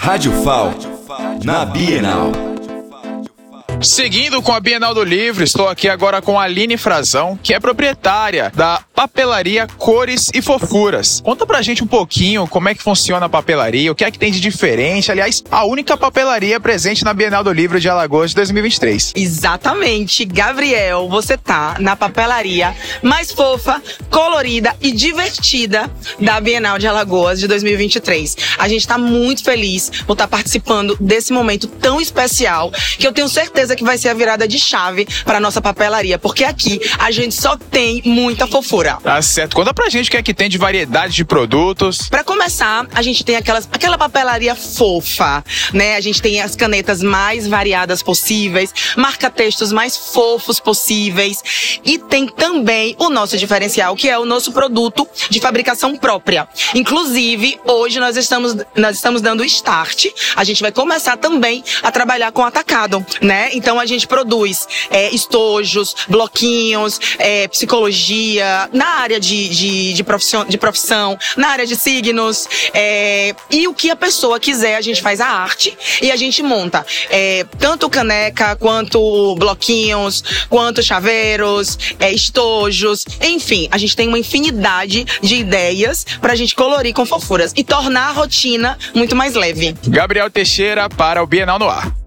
Rádio FAL, na Bienal. Seguindo com a Bienal do Livro, estou aqui agora com a Aline Frazão, que é proprietária da papelaria Cores e Fofuras. Conta pra gente um pouquinho como é que funciona a papelaria, o que é que tem de diferente. Aliás, a única papelaria presente na Bienal do Livro de Alagoas de 2023. Exatamente, Gabriel, você tá na papelaria mais fofa, colorida e divertida da Bienal de Alagoas de 2023. A gente tá muito feliz por estar participando desse momento tão especial que eu tenho certeza que vai ser a virada de chave para nossa papelaria, porque aqui a gente só tem muita fofura. Tá certo. Conta pra gente o que é que tem de variedade de produtos. Para começar, a gente tem aquelas, aquela papelaria fofa, né? A gente tem as canetas mais variadas possíveis, marca-textos mais fofos possíveis e tem também o nosso diferencial, que é o nosso produto de fabricação própria. Inclusive, hoje nós estamos, nós estamos dando start. A gente vai começar também a trabalhar com atacado, né? Então a gente produz é, estojos, bloquinhos, é, psicologia, na área de, de, de, profissão, de profissão, na área de signos. É, e o que a pessoa quiser, a gente faz a arte e a gente monta é, tanto caneca, quanto bloquinhos, quanto chaveiros, é, estojos, enfim, a gente tem uma infinidade de ideias pra gente colorir com fofuras e tornar a rotina muito mais leve. Gabriel Teixeira para o Bienal no Ar.